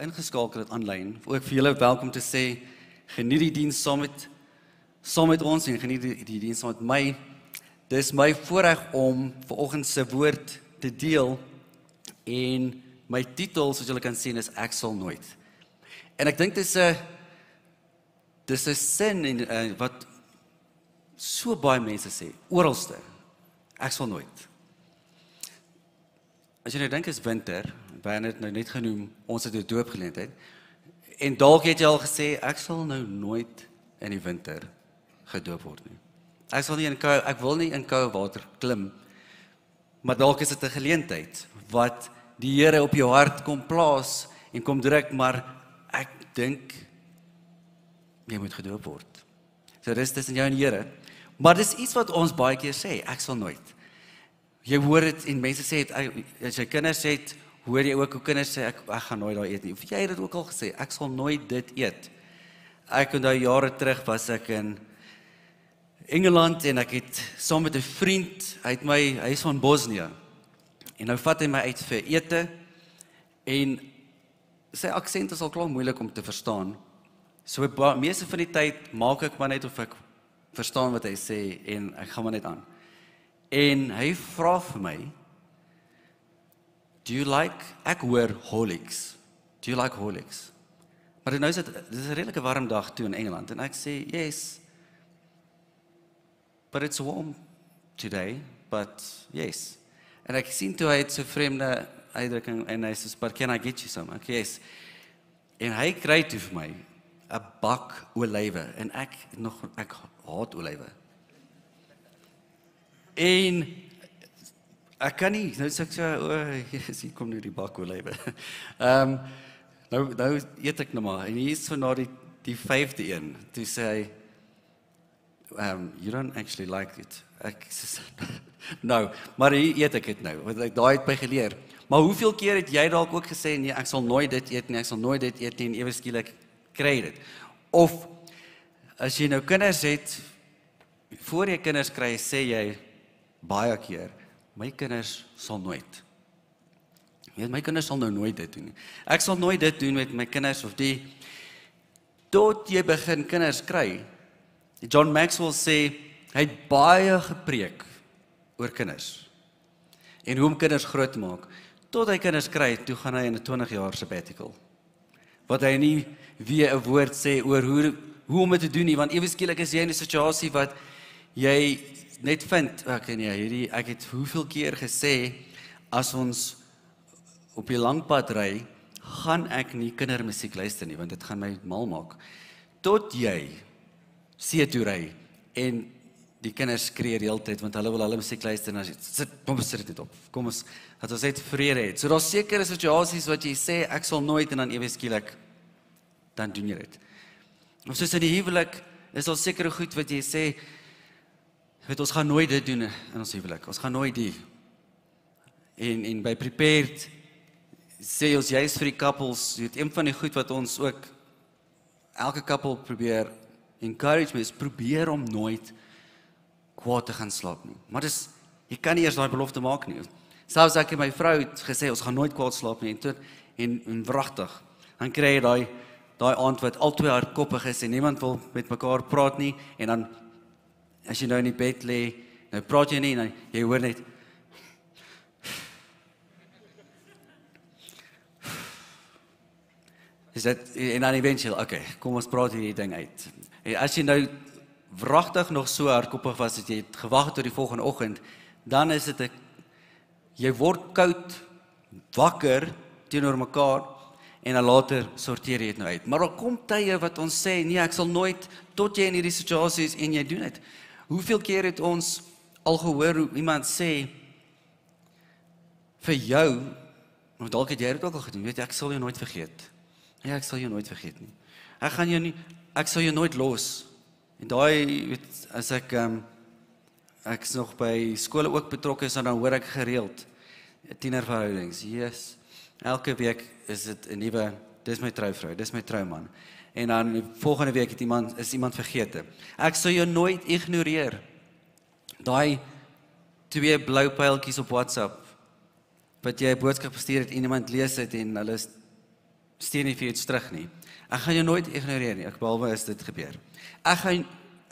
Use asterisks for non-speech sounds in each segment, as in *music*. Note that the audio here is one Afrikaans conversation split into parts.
ingeskakel het aanlyn, ook vir julle welkom te sê. Geniet die diens saam met saam met ons en geniet die, die diens saam met my. Dis my voorreg om vanoggend se woord te deel en my titel soos julle kan sien is ek sal nooit. En ek dink dis 'n dis 'n sin en uh, wat so baie mense sê oralste. Ek sal nooit. As jy nou dink is winter, baie net nou net genoem, ons het 'n doopgeleentheid. En dalk het jy al gesê ek sal nou nooit in die winter gedoop word nie. Ek sal nie in koue ek wil nie in koue water klim. Maar dalk is dit 'n geleentheid wat die Here op jou hart kom plaas en kom druk, maar ek dink jy moet gedoop word. So dis tussen jou en die Here. Maar dis iets wat ons baie keer sê, ek sal nooit. Jy hoor dit en mense sê dit as jy kinders het, hoor jy ook hoe kinders sê ek ek gaan nooit daai eet nie. Of jy het dit ook al gesê, ek sal nooit dit eet. Ek onthou jare terug was ek in Engeland en ek het saam met 'n vriend, hy het my hy is van Bosnië. En nou vat hy my uit vir ete en sy aksent is al klaar moeilik om te verstaan. So meeste van die tyd maak ek maar net of ek verstaan wat hy sê en ek gaan maar net aan. En hy vra vir my, "Do you like ek hoor Horlicks? Do you like Horlicks?" Maar nou is dit dis 'n redelike warm dag toe in Engeland en ek sê, "Yes." But it's warm today, but yes. En ek sien toe hy het so vreemde uitdrukking en hy sê, "But can I get you some?" Ek yes. En hy kry toe vir my 'n bak olywe en ek nog ek haat olywe. En ek kan nie nou sê so o, *laughs* hier kom nou die bak olywe. *laughs* Ehm um, nou nou eet ek nou maar en hier is so na die die vyfde een. Toe sê hy um you don't actually like it. Ek sê *laughs* nou, maar hier eet ek dit nou. Want ek daai het by geleer. Maar hoeveel keer het jy dalk ook gesê nee, ek sal nooit dit eet nie, ek sal nooit dit eet nie en ewe skielik kry dit. Of as jy nou kinders het, voor jy kinders kry, sê jy baie keer, my kinders sal nooit. Jy weet my kinders sal nou nooit dit doen nie. Ek sal nooit dit doen met my kinders of die tot jy begin kinders kry. John Maxwell sê hy het baie gepreek oor kinders. En hoe om kinders groot te maak. Tot hy kinders kry, toe gaan hy in 'n 20 jaar sabbatical. Wat hy nie weer 'n woord sê oor hoe hoe om dit te doen nie, want ewe skielik is jy in 'n situasie wat jy net vind ek nee hierdie ek het hoeveel keer gesê as ons op die lang pad ry gaan ek nie kindermusiek luister nie want dit gaan my mal maak. Tot jy see toe ry en die kinders skree die hele tyd want hulle wil hulle musiek luister en as jy sit kom ons sit dit op. Kom ons dat ons net vrede het so daar's sekere situasies wat jy sê ek sal nooit en dan ewe skielik dan doen jy dit. Of soos in die huwelik is daar sekere goed wat jy sê weet ons gaan nooit dit doen in ons huwelik. Ons gaan nooit die en en by prepared sê ons jy's vir die couples, jy weet een van die goed wat ons ook elke couple probeer encourage mes probeer om nooit kwaad te gaan slaap nie. Maar dis jy kan nie eers daai belofte maak nie. Selfs ek en my vrou het gesê ons gaan nooit kwaad slaap nie en toe en en wragtig. Dan kry jy daai daai aand wat albei hardkoppig is en niemand wil met mekaar praat nie en dan as jy nou in die bed lê, nou praat jy nie en jy hoor net Is dit en dan eventueel, okay, kom ons praat hierdie ding uit. En as jy nou wragtig nog so hardkoppig was dat jy het gewag tot die volgende oggend, dan is dit 'n jy word koud wakker teenoor mekaar en dan later sorteer jy dit nou uit. Maar daar kom tye wat ons sê, nee, ek sal nooit tot jy in hierdie situasie is en jy doen dit. Hoeveel keer het ons al gehoor hoe iemand sê vir jou, of dalk het jy dit ook al gedoen, weet jy, ek sal jou nooit vergeet. Ja, ek sal jou nooit vergeet nie. Ek gaan jou nie ek sal jou nooit los. En daai weet as ek ehm um, ek is nog by skole ook betrokke is dan hoor ek gereeld tienerverhoudings. Jesus. Elke week is dit 'n nuwe dis my trouvrou, dis my trouman en dan volgende week het iemand is iemand vergeet. Ek sal jou nooit ignoreer. Daai twee blou pyltjies op WhatsApp wat jy 'n boodskap gestuur het en iemand lees dit en hulle stuur nie vir jou terug nie. Ek gaan jou nooit ignoreer nie, ek behalwe as dit gebeur. Ek gaan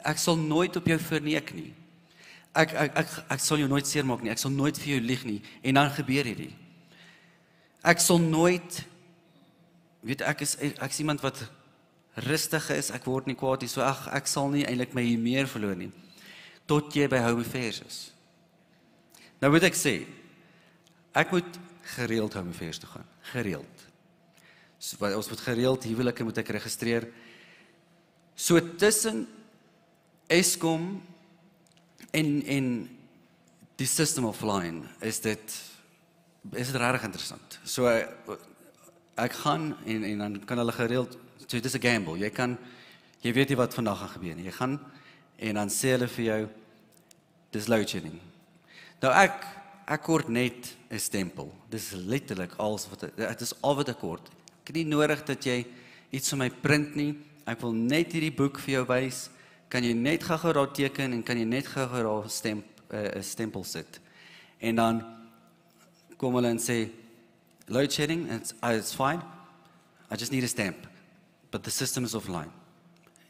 ek sal nooit op jou verneek nie. Ek ek ek ek sal jou nooit seermaak nie. Ek sal nooit vir jou lieg nie en dan gebeur hierdie. Ek sal nooit weet ek is ek is iemand wat rustig is. Ek word nie kwaad nie. So ag ek sal nie eintlik my hier meer verloor nie tot jy by home affairs is. Nou moet ek sê ek moet gereeld home affairs toe gaan. Gereeld. So ons moet gereeld huwelike moet ek registreer. So tussen Eskom en en die system of line is dit is dit regtig interessant. So ek gaan en en dan kan hulle gereeld so dit is 'n gamble. Jy kan jy weet nie wat vandag gaan gebeur nie. Jy gaan en dan sê hulle vir jou dis load shedding. Nou ek ek kort net 'n stempel. Dis letterlik alles wat dit is al wat ek kort. Ek het nie nodig dat jy iets van my print nie. Ek wil net hierdie boek vir jou wys. Kan jy net gou-gou daar teken en kan jy net gou-gou daar stemp eh, 'n uh, stempel sit. En dan kom hulle en sê load shedding it's uh, it's fine. I just need a stamp. But the system is offline.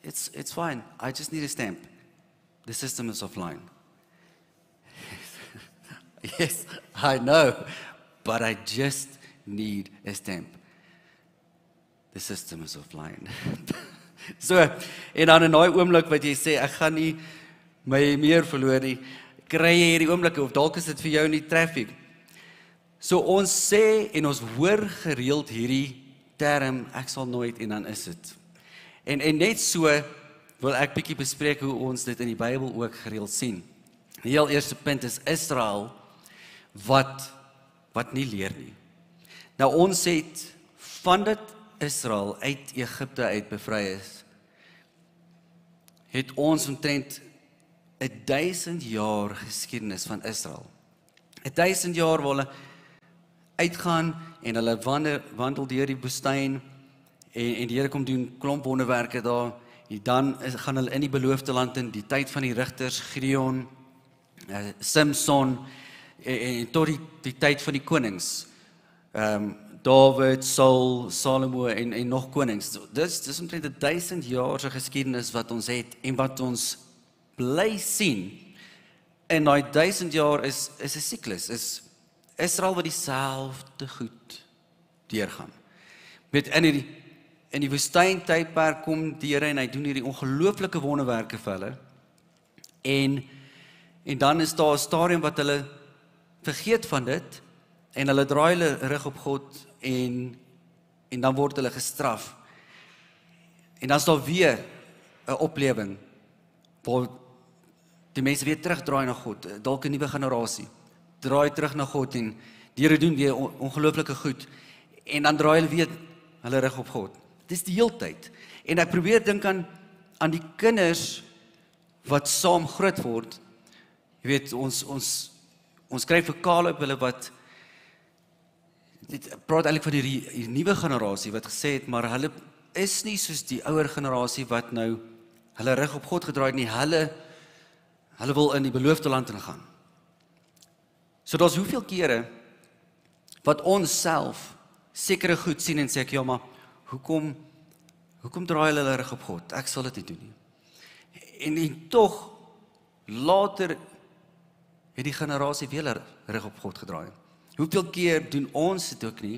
It's it's fine. I just need a stamp. The system is offline. *laughs* yes, I know, but I just need a stamp. The system is offline. *laughs* so, en dan 'n daai oomblik wat jy sê ek gaan nie my meer verloor nie, kry jy hierdie oomblikke of dalk is dit vir jou in die traffic. So ons sê en ons hoor gereeld hierdie term ek sal nooit en dan is dit. En en net so wil ek bietjie bespreek hoe ons dit in die Bybel ook gereeld sien. Die heel eerste punt is Israel wat wat nie leer nie. Nou ons het van dit Israel uit Egipte uit bevry is het ons omtrent 'n 1000 jaar geskiedenis van Israel. 'n 1000 jaar waar hulle uitgaan en hulle wandel wandel deur die woestyn en en die Here kom doen klomp wonderwerke daar. En dan is, gaan hulle in die beloofde land in die tyd van die rigters Gideon, uh, Samson en, en tot die die tyd van die konings. Ehm um, Dawid, Saul, Salomo en en nog konings. Dis dis omtrent 'n 1000 jaar se geskiedenis wat ons het en wat ons bly sien. En daai 1000 jaar is is 'n siklus. Is Israel wat dieselfde goed deurgaan. Met in die in die woestyn tydperk kom die Here en hy doen hierdie ongelooflike wonderwerke vir hulle. En en dan is daar 'n stadium wat hulle vergeet van dit en hulle draai hulle rug op God en en dan word hulle gestraf. En dan is daar weer 'n oplewing waar die mense weer terugdraai na God, dalk 'n nuwe generasie. Draai terug na God en Here doen weer ongelooflike goed en dan draai hulle weer hulle rug op God. Dis die heeltyd. En ek probeer dink aan aan die kinders wat saam groot word. Jy weet ons ons ons skryf vir Caleb hulle wat dit praat eintlik van die, die nuwe generasie wat gesê het maar hulle is nie soos die ouer generasie wat nou hulle rug op God gedraai het nie hulle hulle wil in die beloofde land ingaan. So daar's hoeveel kere wat ons self sekere goed sien en sê ek ja maar hoekom hoekom draai hulle hulle rug op God? Ek sal dit nie doen nie. En en tog later het die generasie weer rug op God gedraai. Hoeveel keer doen ons dit ook nie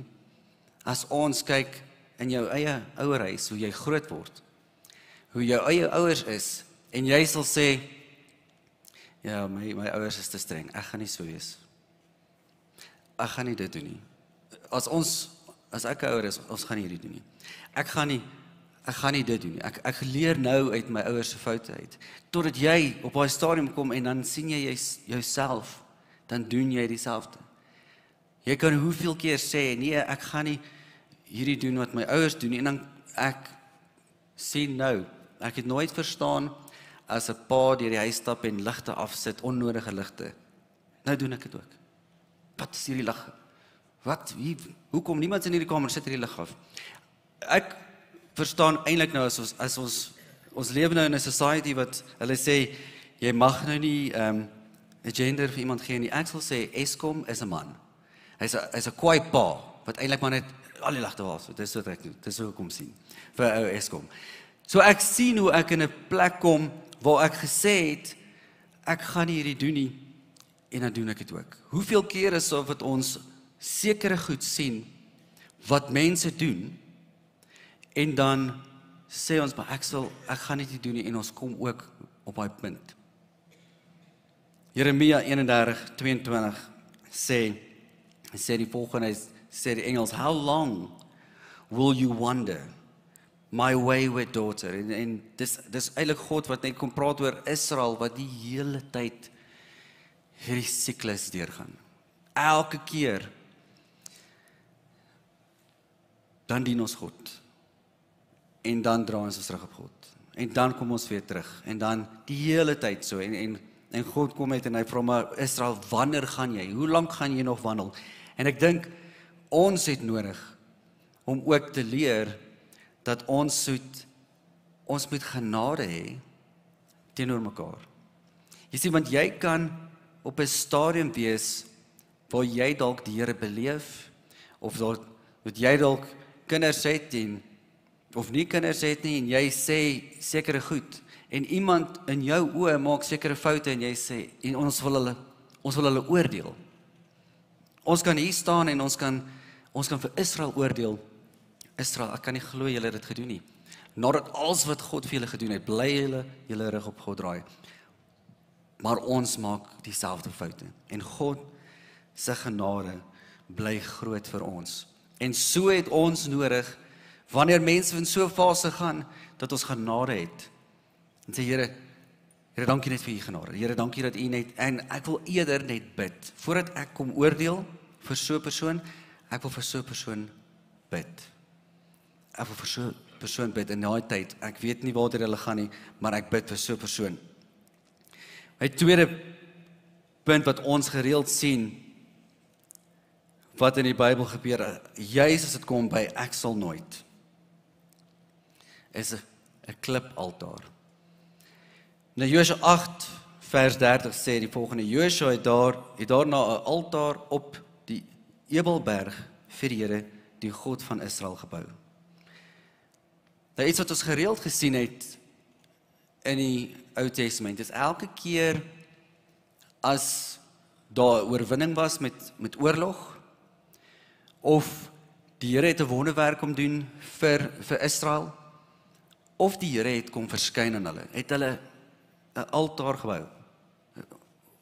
as ons kyk in jou eie ouerhuis hoe jy groot word. Hoe jou eie ouers is en jy sal sê ja, my my ouers is te streng. Ek gaan nie so wees. Ek gaan nie dit doen nie. As ons as ek ouer is, ons gaan nie hierdie doen nie. Ek gaan nie ek gaan nie dit doen nie. Ek ek leer nou uit my ouers se foute uit. Totdat jy op daai stadium kom en dan sien jy jouself, dan doen jy dieselfde. Jy kan hoeveel keer sê nee, ek gaan nie hierdie doen wat my ouers doen en dan ek sien nou, ek het nooit verstaan as 'n pa deur die huis stap en ligte afsit, onnodige ligte. Nou doen ek dit ook. Wat is hierdie lig? Wat wie hoekom niemand in hierdie kamer sit hierdie lig af? Ek verstaan eintlik nou as ons as ons ons lewe nou in 'n society wat hulle sê jy mag nou nie ehm um, 'n gender vir iemand gee nie. Ek sal sê Eskom is 'n man. Hy's 'n hy's 'n kwaai pa wat eintlik maar net al die ligte was. Dis wat ek doen. Dis hoe ek kom sien vir ou Eskom. So ek sien hoe ek in 'n plek kom waar ek gesê het ek gaan nie hierdie doen nie en dan doen ek dit ook. Hoeveel kere is of wat ons sekere goed sien wat mense doen en dan sê ons maar ek sal ek gaan dit nie doen nie en ons kom ook op daai punt. Jeremia 31:22 sê sê die volgende sê die engels how long will you wonder my wayward daughter en, en dis dis eintlik God wat net kom praat oor Israel wat die hele tyd hierdie siklus deurgaan. Elke keer dan dien ons God. En dan draai ons ons terug op God. En dan kom ons weer terug en dan die hele tyd so en en en God kom met en hy vra maar Israel, wanneer gaan jy? Hoe lank gaan jy nog wandel? En ek dink ons het nodig om ook te leer dat ons soet ons moet genade hê teenoor mekaar. Jy sien want jy kan op 'n stadium wees waar jy dalk die Here beleef of dalk wat jy dalk kinders het en of nie kinders het nie en jy sê sekere goed en iemand in jou oë maak sekere foute en jy sê en ons wil hulle ons wil hulle oordeel. Ons kan hier staan en ons kan ons kan vir Israel oordeel Israel, ek kan nie glo julle het dit gedoen nie. Nadat alles wat God vir julle gedoen het, bly julle julle rug op God draai. Maar ons maak dieselfde foute en God se genade bly groot vir ons. En so het ons nodig wanneer mense in so 'n fase gaan dat ons genade het. En sê Here, Here dankie net vir u genade. Here dankie dat u net en ek wil eerder net bid voordat ek kom oordeel vir so 'n persoon, ek wil vir so 'n persoon bid ek wil vir so 'n persoon bid in daai tyd. Ek weet nie waar hulle gaan nie, maar ek bid vir so 'n persoon. My tweede punt wat ons gereeld sien wat in die Bybel gebeur, juis as dit kom by ek sal nooit is 'n klipaltaar. Nou Josua 8 vers 30 sê die volgende: Josua het daar het daarna 'n altaar op die Ebelberg vir die Here, die God van Israel gebou. Nou iets wat ons gereeld gesien het in die Ou Testament is elke keer as daar oorwinning was met met oorlog of die Here het 'n wonderwerk om doen vir vir Israel of die Here het kom verskyn aan hulle het hulle 'n altaar gebou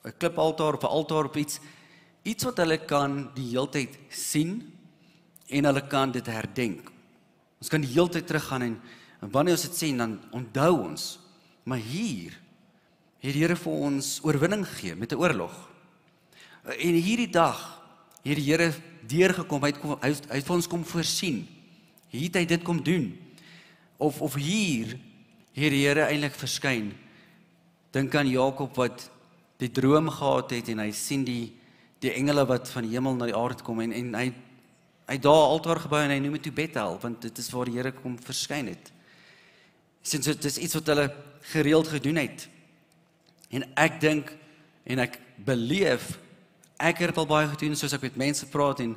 'n klipaltaar of 'n altaar op iets iets wat hulle kan die heeltyd sien en hulle kan dit herdenk Ons kan die hele tyd teruggaan en, en wanneer ons dit sien dan onthou ons. Maar hier het die Here vir ons oorwinning gegee met 'n oorlog. En hierdie dag het die Here deurgekom, hy het kom hy het vir ons kom voorsien. Hier het hy dit kom doen. Of of hier het die Here eintlik verskyn. Dink aan Jakob wat die droom gehad het en hy sien die die engele wat van die hemel na die aarde kom en en hy Hy daar altaar gebou en hy noem dit Bethel want dit is waar die Here kom verskyn het. Sins dit is iets wat hulle gereeld gedoen het. En ek dink en ek beleef ek het al baie gedoen soos ek met mense praat en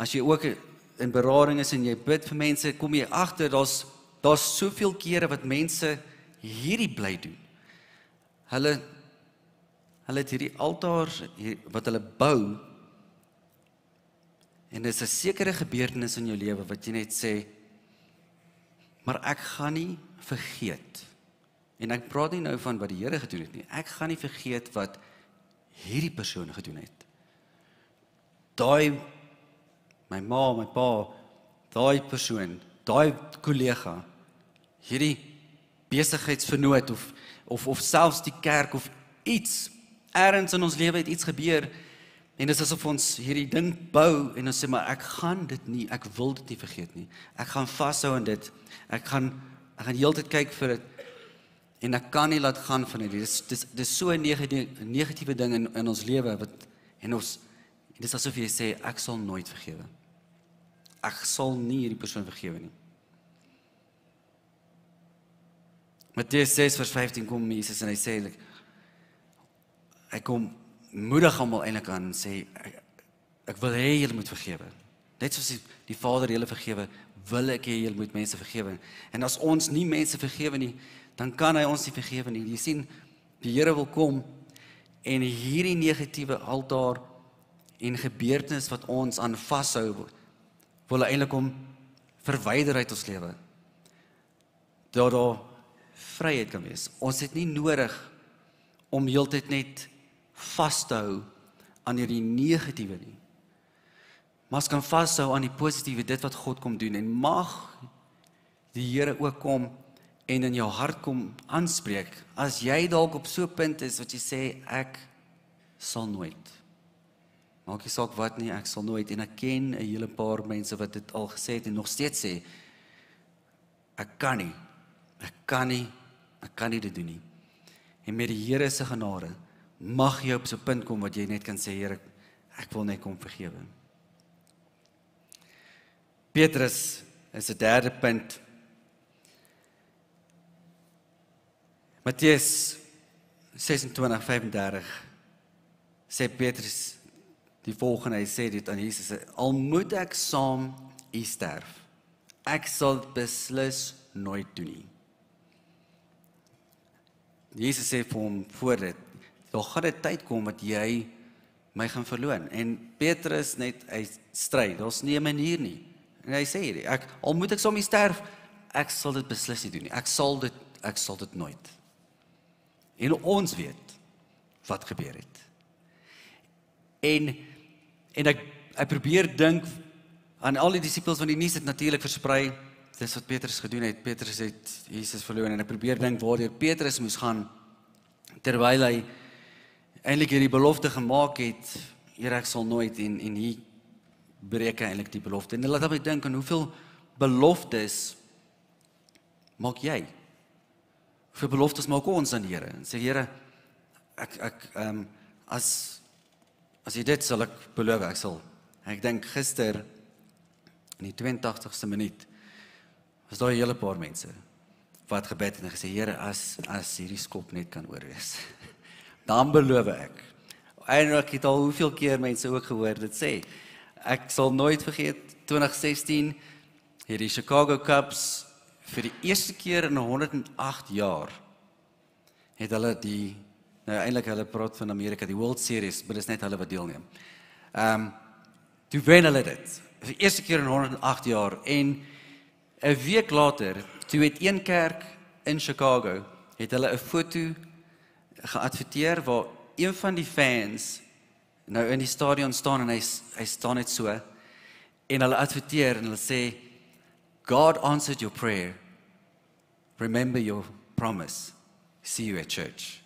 as jy ook in berading is en jy bid vir mense, kom jy agter daar's daar's soveel kere wat mense hierdie bly doen. Hulle hulle het hierdie altaars wat hulle bou En dis 'n sekere gebeurtenis in jou lewe wat jy net sê maar ek gaan nie vergeet. En ek praat nie nou van wat die Here gedoen het nie. Ek gaan nie vergeet wat hierdie persoon gedoen het. Daai my ma, my pa, daai persoon, daai kollega, hierdie besigheidsvernoot of of of selfs die kerk of iets ergens in ons lewe het iets gebeur En dit is asof ons hierdie ding bou en ons sê maar ek gaan dit nie, ek wil dit nie vergeet nie. Ek gaan vashou aan dit. Ek gaan ek gaan heeltyd kyk vir dit en ek kan nie laat gaan van dit. Dis dis dis so 'n negatiewe negatiewe ding in in ons lewe wat en ons dit is asof jy sê ek sal nooit vergewe. Ek sal nie hierdie persoon vergewe nie. Matteus 6:15 kom Jesus en hy sê hy kom moedig almal eintlik aan sê ek, ek wil hê julle moet vergewe. Net soos die, die Vader julle vergewe, wil ek hê julle moet mense vergewe. En as ons nie mense vergewe nie, dan kan hy ons nie vergewe nie. Jy sien, die Here wil kom en hierdie negatiewe altaar en gebeurtenis wat ons aan vashou wil eintlik om verwyder uit ons lewe. Daar daar vryheid kan wees. Ons het nie nodig om heeltyd net vas te hou aan hierdie negatiewe nie. Maar ons kan vashou aan die positiewe, dit wat God kom doen en mag die Here ook kom en in jou hart kom aanspreek. As jy dalk op so 'n punt is wat jy sê ek sal nooit. Maak nie saak wat nie, ek sal nooit en ek ken 'n hele paar mense wat dit al gesê het en nog steeds sê ek kan nie. Ek kan nie. Ek kan nie dit doen nie. En met die Here se genade mag jy op so 'n punt kom wat jy net kan sê Here, ek wil net kom vergewe. Petrus is 'n derde punt. Matteus 26:35 sê Petrus die volgende hy sê dit aan Jesus al moet ek saam u sterf ek sal beslis nooit doen nie. Jesus sê vir hom voor dit daar gaan 'n tyd kom wat jy my gaan verloon. En Petrus net hy stry daar's nie 'n manier nie. En hy sê dit ek al moet ek saam u sterf ek sal dit beslis nie doen nie. Ek sal dit ek sal dit nooit en ons weet wat gebeur het. En en ek ek probeer dink aan al die disippels want die nuus het natuurlik versprei. Dis wat Petrus gedoen het. Petrus het Jesus verloor en ek probeer dink waar deur Petrus moes gaan terwyl hy eintlik hierdie belofte gemaak het Here ek sal nooit en en hier breek hy eintlik die belofte. En laat my dink aan hoeveel beloftes maak jy vir beloftes maak ons aan die Here en sê Here ek ek ehm um, as As jy dit sal ek beloof ek sal. Ek dink gister in die 82ste minuut was daar 'n hele paar mense wat gebed het en gesê Here as as hierdie skop net kan oorwees. *laughs* Dan beloof ek. En ek het al hoeveel keer mense ook gehoor dit sê. Ek sal nooit vergeet 2016 hierdie Chicago Cubs vir die eerste keer in 108 jaar het hulle die Nou eintlik hulle praat van Amerika, die World Series, maar dis net hulle wat deelneem. Ehm um, toe wen hulle dit. Vir die eerste keer in 108 jaar en 'n week later, toe het een kerk in Chicago het hulle 'n foto geadverteer waar een van die fans nou in die stadion staan en hy hy staan net so en hulle adverteer en hulle sê God answered your prayer. Remember your promise. See you at church.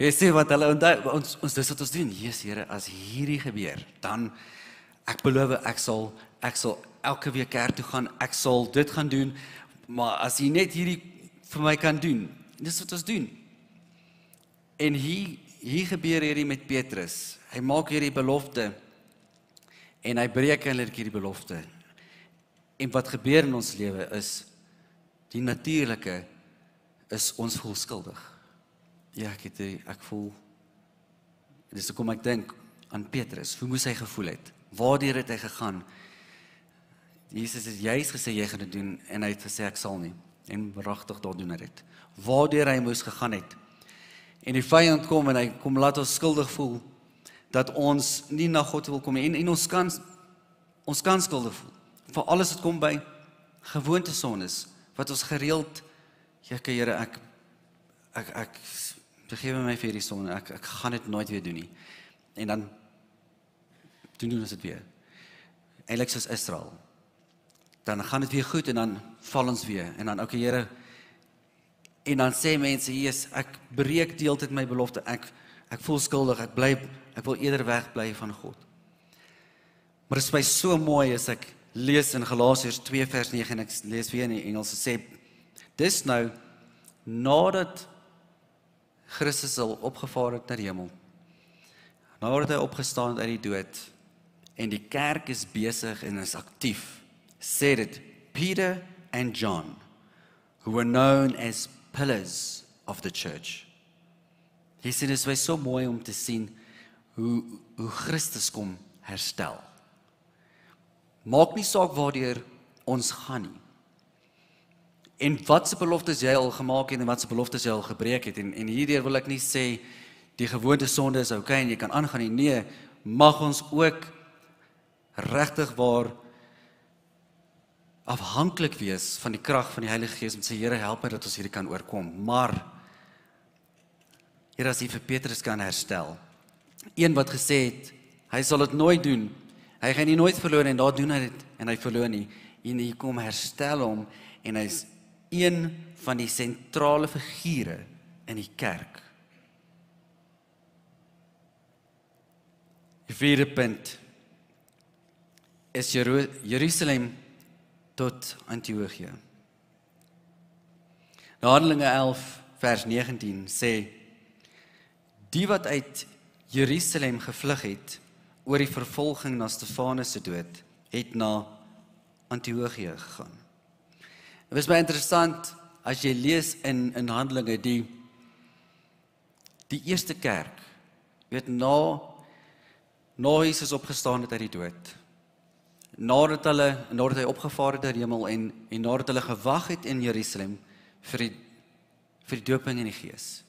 Jy sê wat hulle onthou ons ons dis wat ons doen. Jesus Here, as hierdie gebeur, dan ek beloof ek sal ek sal elke week kerk toe gaan. Ek sal dit gaan doen. Maar as jy net hierdie vir my kan doen, dis wat ons doen. En hier hier gebeur hierdie met Petrus. Hy maak hierdie belofte en hy breek eintlik hierdie belofte. En wat gebeur in ons lewe is die natuurlike is ons voel skuldig. Ja, ek het ek voel dis hoekom ek dink aan Petrus. Hoe moes hy gevoel het? Waardeur het hy gegaan? Jesus het juis gesê jy gaan dit doen en hy het gesê ek sal nie en regtig daar doen dit. Waardeur hy moes gegaan het. En die vyand kom en hy kom laat ons skuldig voel dat ons nie na God wil kom en en ons kan ons kan skuldig voel vir alles wat kom by gewoonte sondes wat ons gereeld ja Here ek ek ek vergewe my vir hierdie sonde. Ek ek gaan dit nooit weer doen nie. En dan doen ons dit weer. Soos Israel. Dan gaan dit weer goed en dan val ons weer en dan okay Here en dan sê mense Jesus ek breek deeltyd my belofte. Ek ek voel skuldig. Ek bly ek wil eerder wegbly van God. Maar dit is my so mooi as ek lees in Galasiërs 2 vers 9 en ek lees weer in die Engels sê dis nou nadat Christus al opgevaar het na die hemel. Nadat hy opgestaan het uit die dood en die kerk is besig en is aktief, sê dit Peter and John who were known as pillars of the church. Hier sien dit so mooi om te sien hoe hoe Christus kom herstel. Maak nie saak waardeur ons gaan nie. En watse beloftes jy al gemaak het en watse beloftes jy al gebreek het en en hierdeur wil ek nie sê die gewoonte sonde is okay en jy kan aangaan nie. Nee, mag ons ook regtig waar afhanklik wees van die krag van die Heilige Gees om sê Here help my dat ons hierdie kan oorkom. Maar Here as jy vir Petrus kan herstel. Een wat gesê het hy sal dit nooit doen. Hy gaan nie nooit verloor en daar doen hy dit en hy verloor nie. En hier kom herstel hom en hy's een van die sentrale figure in die kerk. Die vierde punt is Jerusalem tot Antiochië. Handelinge 11 vers 19 sê die wat uit Jerusalem gevlug het oor die vervolging na Stefanus se dood het na Antiochië gegaan. Dit was baie interessant as jy lees in in Handelinge die die eerste kerk weet na na Jesus opgestaan het uit die dood nadat hulle nadat hy opgevaar het na die hemel en en nadat hulle gewag het in Jerusalem vir die vir die dooping in die Gees.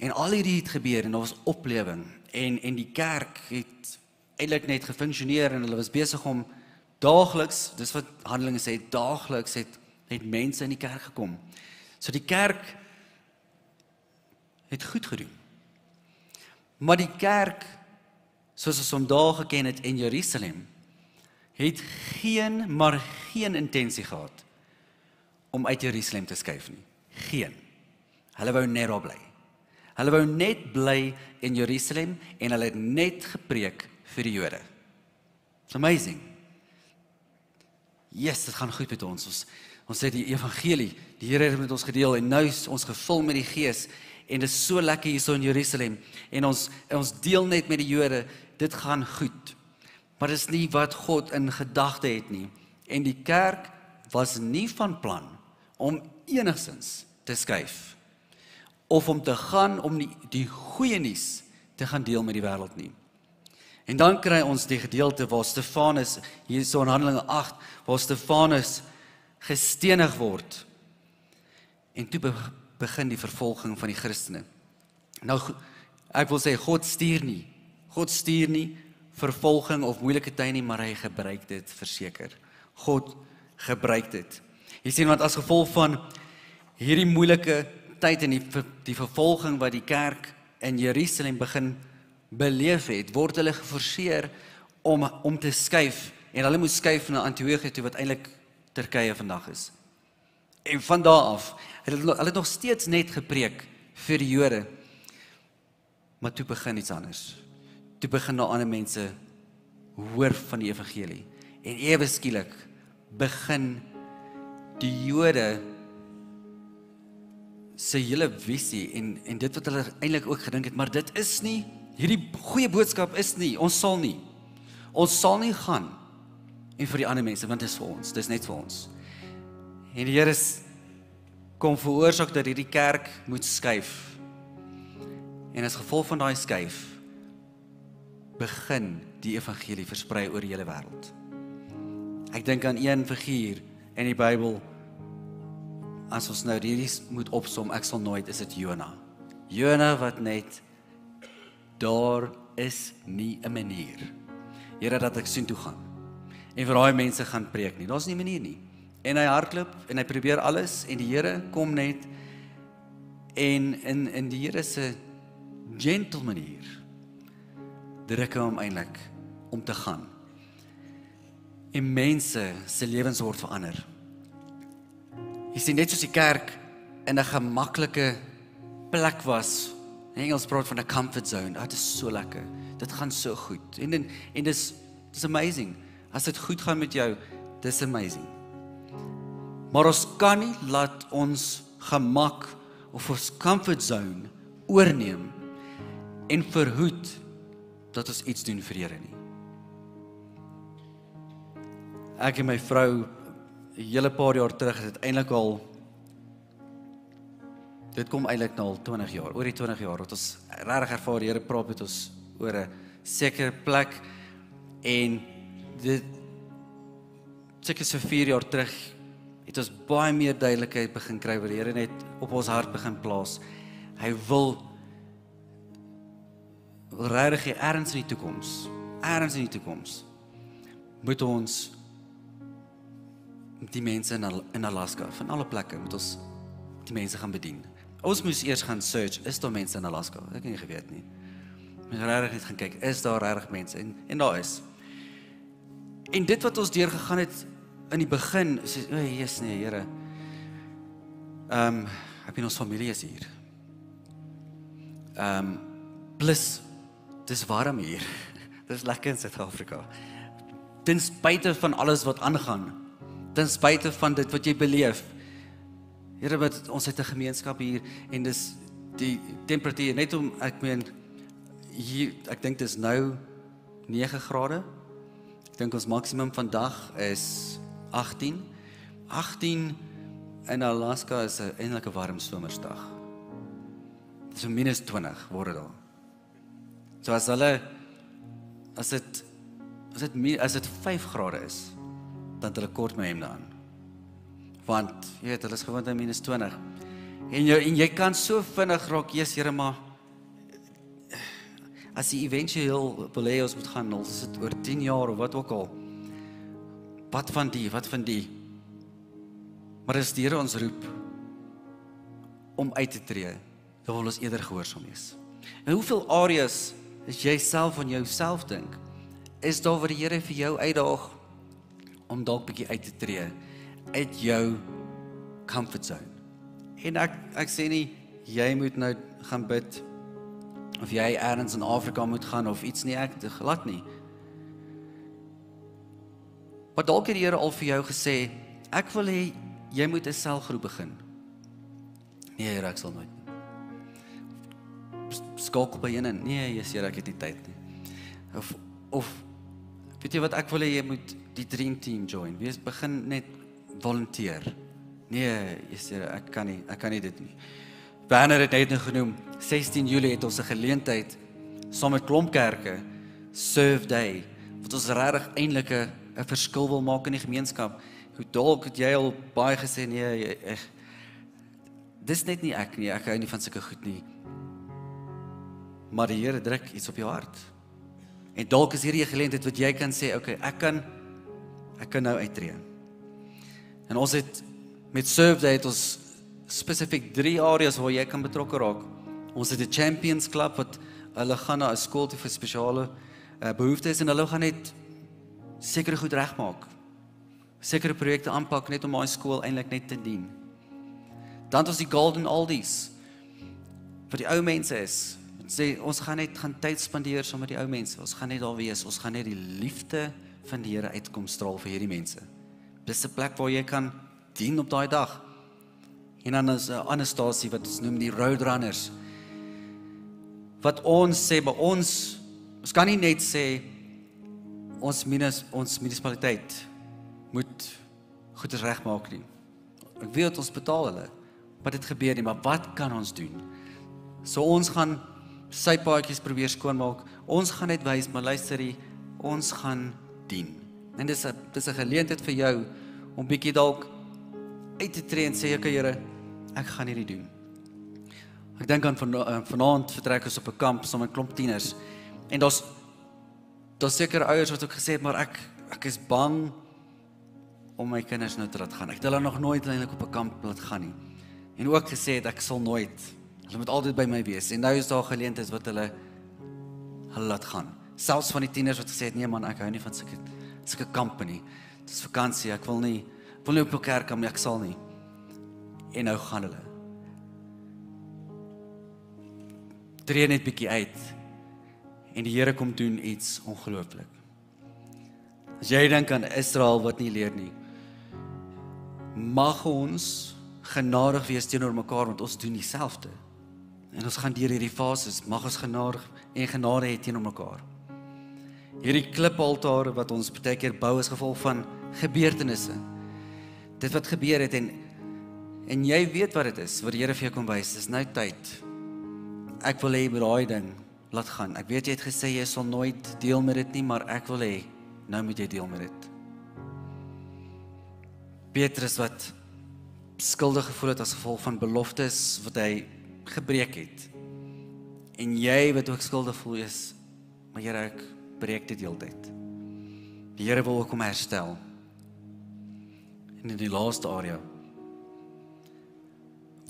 En al hierdie het gebeur en daar was oplewing en en die kerk het eintlik net gefunksioneer en hulle was besig om daagliks, dis wat Handelinge sê, daagliks het het mense in die kerk gekom. So die kerk het goed gedoen. Maar die kerk soos ons hom daar geken het in Jerusalem het geen maar geen intensie gehad om uit Jerusalem te skuif nie. Geen. Hulle wou net daar bly. Hulle wou net bly in Jerusalem en hulle het net gepreek vir die Jode. It's amazing. Yes, dit gaan goed met ons. Ons ons het die evangelie, die Here het met ons gedeel en nou is ons gevul met die Gees en dit is so lekker hier so in Jerusalem en ons ons deel net met die Jode. Dit gaan goed. Maar dis nie wat God in gedagte het nie. En die kerk was nie van plan om enigsins te skuif of om te gaan om die, die goeie nuus te gaan deel met die wêreld nie. En dan kry ons die gedeelte waar Stefanus hier so in Handelinge 8 waar Stefanus gestenig word. En toe begin die vervolging van die Christene. Nou ek wil sê God stuur nie. God stuur nie vervolging of moeilike tye nie, maar hy gebruik dit verseker. God gebruik dit. Jy sien want as gevolg van hierdie moeilike tyd en die die vervolging wat die kerk in Jerusalem begin beleef het, word hulle geforseer om om te skuif en hulle moet skuif na Antiochië toe wat eintlik Turkye vandag is. En van daardie af het hulle hulle nog steeds net gepreek vir die Jode. Maar toe begin iets anders toe begin daar ander mense hoor van die evangelie en ewe skielik begin die Jode se hele visie en en dit wat hulle eintlik ook gedink het maar dit is nie hierdie goeie boodskap is nie ons sal nie. Ons sal nie gaan en vir die ander mense want dit is vir ons dis net vir ons. En die Here kom veroorsaak dat hierdie kerk moet skuif. En as gevolg van daai skuif begin die evangelie versprei oor die hele wêreld. Ek dink aan een figuur in die Bybel as ons nou hierdie moet opsom, ek sal nooit is dit Jona. Jona wat net daar is nie 'n manier. Here dat ek sien toe gaan. En vir daai mense gaan preek nie. Daar's nie 'n manier nie. En hy hardloop en hy probeer alles en die Here kom net en in in die Here se gentle manier druk hom eintlik om te gaan. En mense se lewens word verander. Jy sien net soos die kerk in 'n gemaklike plek was. In Engels praat van 'n comfort zone. Dit is so lekker. Dit gaan so goed. En en, en dis dis amazing. As dit goed gaan met jou, dis amazing. Maar ons kan nie laat ons gemak of ons comfort zone oorneem en verhoed dat ons iets doen vir Here nie. Ek en my vrou 'n hele paar jaar terug het eintlik al dit kom eintlik nou al 20 jaar, oor die 20 jaar wat ons regtig ervaar die Here praat met ons oor 'n sekere plek en dit seker so 4 jaar terug het ons baie meer duidelikheid begin kry wat die Here net op ons hart begin plaas. Hy wil wil regtig erns in die toekoms. Erns in die toekoms. Moet ons die mense in Al in Alaska van alle plekke moet ons die mense gaan bedien. Ons moes eers gaan search, is daar mense in Alaska? Ek het nie geweet nie. Ons regtig net gaan kyk, is daar regtig mense en en daar is. En dit wat ons deur gegaan het in die begin, sê o, oh, Jesus nee, Here. Ehm, um, ek het ons familie is hier. Ehm, um, plus dis warm hier. *laughs* dis lekker in Suid-Afrika. Ten spyte van alles wat aangaan, ten spyte van dit wat jy beleef. Here, wat ons het 'n gemeenskap hier en dis die temperatuur net om ek meen hier ek dink dit is nou 9 grade. Ek dink ons maksimum vandag is 18. 18 in Alaska is 'n eintlik 'n warm somersdag. Dit is so minus 20 word dit al. So as hulle as dit as dit as dit 5 grade is, dan hulle kort my hemde aan. Want jy weet, hulle is gewoond aan minus 20. En jy en jy kan so vinnig raak, Jesus Here, maar as jy éventueel wil hê ons moet gaan, ons sit oor 10 jaar of wat ook al. Wat van die, wat van die? Maar as die Here ons roep om uit te tree, dan wil ons eerder gehoorsaam wees. En hoeveel areas is jy self van jouself dink? Is daar waar die Here vir jou uitdaag om dalk bietjie uit te tree uit jou comfort zone? En ek ek sê nie jy moet nou gaan bid of jy eers in Afrika moet gaan of iets nie ek glad nie. Maar dalk het die Here al vir jou gesê, ek wil hê jy moet 'n selgroep begin. Nee, Here, ek sal nooit. Skok by een en nee, Jesus, Here, ek het nie tyd nie. Of of weet jy wat ek wil hê jy moet die dream team join. Wees begin net volunteer. Nee, Jesus, Here, ek kan nie, ek kan nie dit nie. Banner het net genoem 16 Julie het ons 'n geleentheid saam met Klompkerke Serve Day wat ons regtig eintlik 'n verskil wil maak in die gemeenskap. Hoe dalk het jy al baie gesê nee, ek dis net nie ek nie, ek hou nie van sulke goed nie. Maar die Here druk iets op jou hart. En dalk is hierdie 'n geleentheid wat jy kan sê, okay, ek kan ek kan nou uittreë. En ons het met Serve Day het ons spesifiek drie areas waar jy kan betrokke raak. Ons het 'n Champions Club wat hulle gaan na 'n skool toe vir spesiale uh, behoeftes en hulle gaan net sekere goed regmaak. Sekere projekte aanpak net om daai skool eintlik net te dien. Dan het ons die Golden Oldies vir die ou mense is. Sê ons gaan net gaan tyd spandeer saam met die ou mense. Ons gaan net daar wees. Ons gaan net die liefde van die Here uitkom straal vir hierdie mense. Dis 'n plek waar jy kan dien op daai dag. En dan is 'n ander stasie wat ons noem die Roadrunners. Wat ons sê by ons ons kan nie net sê ons minus ons munisipaliteit moet goeie regmaak nie. Ek weet ons betaal hulle. Wat dit gebeur nie, maar wat kan ons doen? So ons gaan sy paadjies probeer skoonmaak. Ons gaan net wys, maar luister hier, ons gaan dien. En dis 'n dis 'n geleentheid vir jou om bietjie dalk uit te tree en sê ek Here, ek gaan hierdie doen. Ek dink aan van vanaand vertrek ons op 'n kamp saam met 'n klomp tieners. En daar's daar's seker ouers wat ook gesê het maar ek ek is bang om my kinders nou te laat gaan. Ek het hulle nog nooit eintlik op 'n kamp laat gaan nie. En ook gesê het ek sal nooit hulle moet altyd by my wees. En nou is daar geleenthede wat hulle hulle laat gaan. Selfs van die tieners wat gesê het nee man, ek hou nie van sulke sulke kampe nie. Dis vakansie, ek wil nie wil nie op 'n kerk kom nie, ek sal nie en nou gaan hulle. Tree net bietjie uit. En die Here kom doen iets ongelooflik. As jy dink aan Israel wat nie leer nie. Mag ons genadig wees teenoor mekaar want ons doen dieselfde. En ons gaan deur hierdie fases, mag ons genadig en genade hê teenoor mekaar. Hierdie klipaltare wat ons baie keer bou as gevolg van gebeurtenisse. Dit wat gebeur het en En jy weet wat dit is, wat die Here vir jou kom wys. Dis nou tyd. Ek wil hê jy moet daai ding laat gaan. Ek weet jy het gesê jy sal nooit deel met dit nie, maar ek wil hê nou moet jy deel met dit. Petrus wat skuldig gevoel het as gevolg van beloftes wat hy gebreek het. En jy wat ook skuldig voel is, maar Here ek breek dit heeltyd. Die Here wil ook kom herstel. En in die laaste area.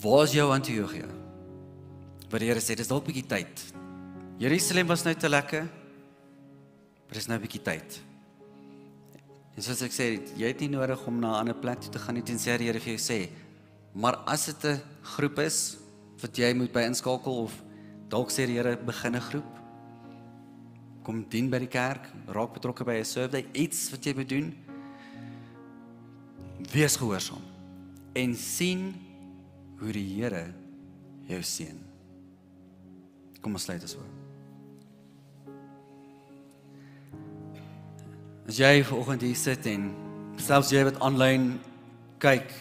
Waar is jou Antiochia? Wat die Here sê, dis dalk 'n bietjie tyd. Jerusalem was nou te lekker. Maar dis nou 'n bietjie tyd. En soos ek sê, jy het nie nodig om na 'n ander plek toe te gaan nie tensy die Here vir jou sê. Maar as dit 'n groep is wat jy moet by inskakel of dalk sê die Here begin 'n groep, kom dien by die kerk, raak betrokke by 'n serve, iets wat jy moet doen. Wees gehoorsaam en sien hoe die Here jou seën. Kom ons sluit so. As jy vanoggend hier sit en selfs jy wat aanlyn kyk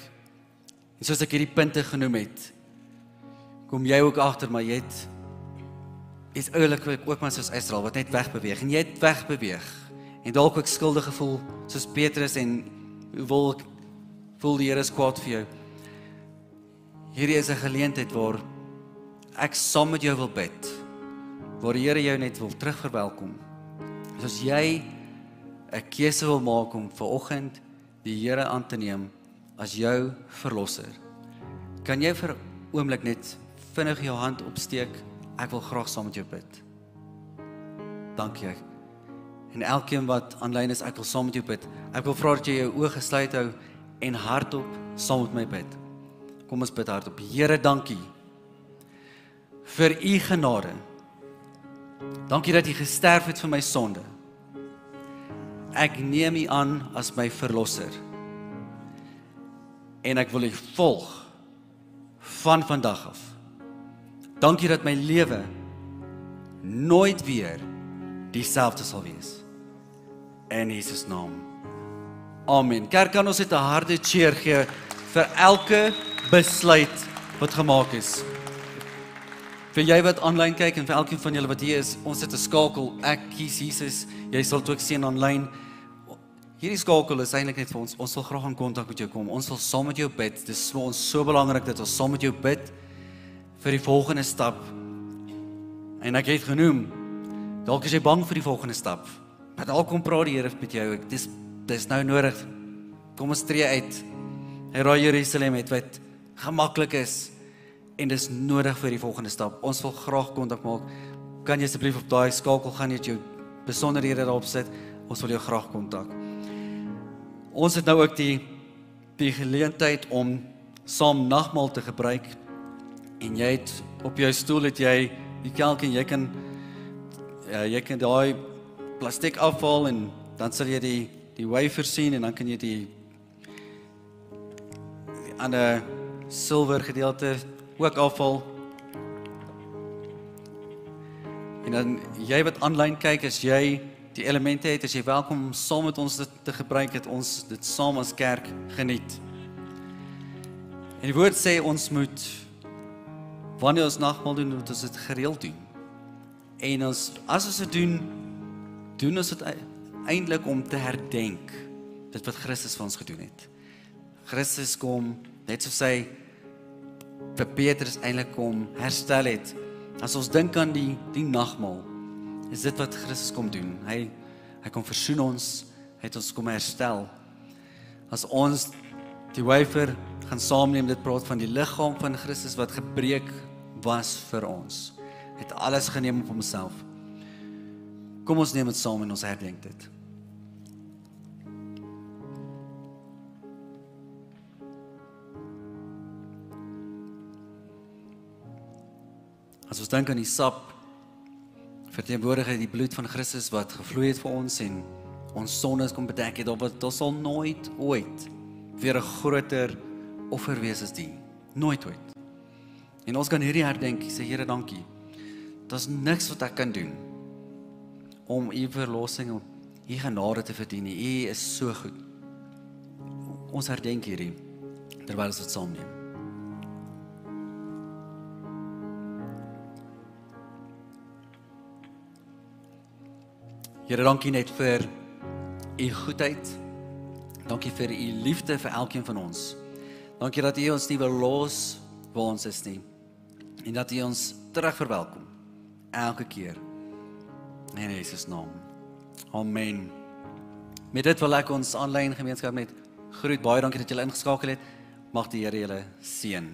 en soos ek hierdie punte genoem het, kom jy ook agter maar jy het is oulik ook maar soos Israel wat net wegbeweeg en jy het wegbeweeg en dalk ook skuldig gevoel soos Petrus en wil voel die Here is kwaad vir jou. Hierdie is 'n geleentheid waar ek saam met jou wil bid. Waar die Here jou net wil terugverwelkom. Soos jy 'n keuse wil maak om ver oggend die Here aan te neem as jou verlosser. Kan jy vir oomblik net vinnig jou hand opsteek? Ek wil graag saam met jou bid. Dankie. En elkeen wat aanlyn is, ek wil saam met jou bid. Ek wil vra dat jy jou oë gesluit hou en hardop saam met my bid. Kom ons bid hardop. Here, dankie vir u genade. Dankie dat u gesterf het vir my sonde ek neem U aan as my verlosser. En ek wil U volg van vandag af. Dankie dat my lewe nooit weer dieselfde sal wees. In Jesus naam. Amen. Kerk kan ons net 'n harde cheer gee vir elke besluit wat gemaak is. Vir jy wat aanlyn kyk en vir elkeen van julle wat hier is, ons het 'n skakel. Ek kies Jesus. Jy sal ook sien aanlyn. Hierdie skakel is eintlik net vir ons. Ons wil graag in kontak met jou kom. Ons wil saam met jou bid. Dit is vir ons so belangrik dat ons saam met jou bid vir die volgende stap. En ek het genoem dalk is jy bang vir die volgende stap. Maar dalk kom praat die Here met jou. Dis dis nou nodig. Kom ons tree uit. Hy raai Jerusalem het wat gemaklik is en dis nodig vir die volgende stap. Ons wil graag kontak maak. Kan jy asseblief op daai skakel gaan net jou besonderhede daarop sit? Ons wil jou graag kontak. Ons het nou ook die die geleentheid om saam nagmaal te gebruik. En jy het op jou stoel het jy die kelk en jy kan ja, jy kan daai plastiek afval en dan sal jy die die wafer sien en dan kan jy die ander silwer gedeelte ook afval. En dan jy wat aanlyn kyk as jy die elemente het, as jy welkom om saam met ons dit te gebruik het ons dit saam as kerk geniet. En die woord sê ons moet wanneer ons nagmaal doen, moet ons dit gereeld doen. En ons as ons dit doen, doen ons dit eintlik om te herdenk dit wat Christus vir ons gedoen het. Christus kom net soos hy vir Petrus eintlik kom herstel het. As ons dink aan die die nagmaal is dit wat Christus kom doen. Hy hy kom versoen ons, hy het ons kom herstel. As ons die wafer gaan saamneem, dit praat van die liggaam van Christus wat gebreek was vir ons. Het alles geneem op homself. Kom ons neem dit saam en ons herdenk dit. As ons dink aan die sap verteenwoordig die bloed van Christus wat gevloei het vir ons en ons sondes kom bedek het, wat ons sal nooit ooit weer 'n groter offer wees as die. Nooit ooit. En ons kan hierdie herdenk, sê Here, dankie. Daar's niks wat ek kan doen om u verlossing en u genade te verdien. U is so goed. Ons herdenk hierdie terwyl ons dit saam neem. Here, dankie net vir u goedheid. Dankie vir u liefde vir elkeen van ons. Dankie dat u ons nie wil los waar ons is nie. En dat u ons terug verwelkom elke keer. In Jesus naam. Amen. Met dit wil ek ons aanlyn gemeenskap met groet. Baie dankie dat julle ingeskakel het. Mag die Here julle seën.